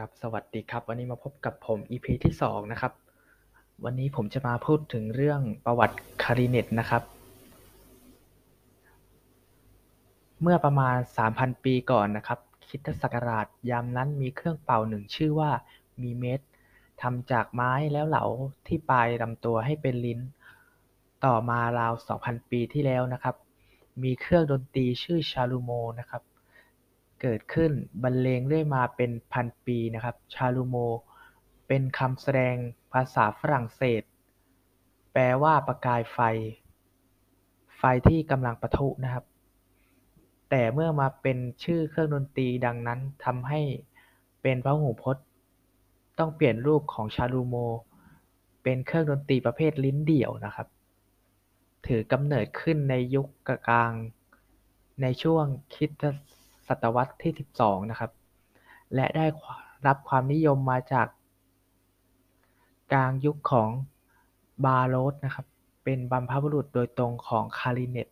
ครับ สวัสดีครับ วันนี้มาพบกับผม EP ที่ 2 นะครับ วันนี้ผมจะมาพูดถึงเรื่องประวัติคาริเนตนะครับ เมื่อประมาณ 3,000 ปีก่อนนะครับคริสตศักราชยามนั้นมีเครื่องเป่าหนึ่งชื่อว่ามีเมสทำจากไม้แล้วเหลาที่ปลายลำตัวให้เป็นลิ้น ต่อมาราว 2,000 ปีที่แล้วนะครับ มีเครื่องดนตรีชื่อชาลูโมนะครับ เกิดขึ้นบรรเลงเรื่อยมาเป็นพันปีนะครับ ชาลูโม เป็นคำแสดงภาษาฝรั่งเศส แปลว่าประกายไฟ ไฟที่กำลังปะทุนะครับ แต่เมื่อมาเป็นชื่อเครื่องดนตรีดังนั้นทำให้เป็นพระหูพจน์ ต้องเปลี่ยนรูปของชาลูโม เป็นเครื่องดนตรีประเภทลิ้นเดี่ยวนะครับ ถือกำเนิดขึ้นในยุคกลางในช่วงคริสต์ศตวรรษที่ 12 นะครับ และได้รับความนิยมมาจากกลางยุคของบาโรกนะครับ เป็นบรรพบุรุษโดยตรงของคลาริเน็ต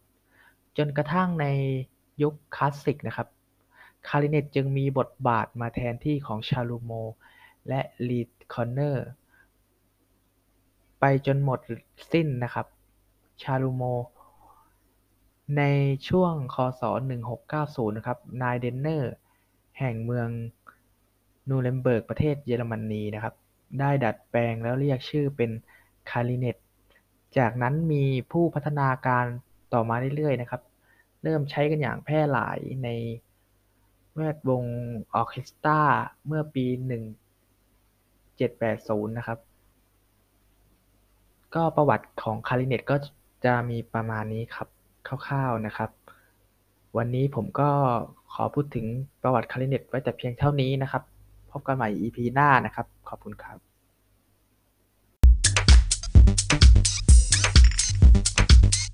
จนกระทั่งในยุคคลาสสิกนะครับ คลาริเน็ตจึงมีบทบาทมาแทนที่ของชาลูโม และลีดคอร์เนอร์ ไปจนหมดสิ้นนะครับ ชาลูโม ในช่วง ค.ศ.1690 นะครับ นายเดนเนอร์ แห่งเมืองนูเรมเบิร์ก ประเทศเยอรมนีนะครับ ได้ดัดแปลงแล้วเรียกชื่อเป็น คลาริเน็ต จากนั้นมีผู้พัฒนาการต่อมาเรื่อยๆ นะครับ เริ่มใช้กันอย่างแพร่หลายในแวดวงออเคสตราเมื่อปี 1780 นะครับ ก็ประวัติของคาริเนตก็จะมีประมาณนี้ครับ คร่าวๆนะครับ วันนี้ผมก็ขอพูดถึงประวัติคาริเนตไว้แต่เพียงเท่านี้นะครับ พบกันใหม่ EP หน้านะครับ ขอบคุณครับ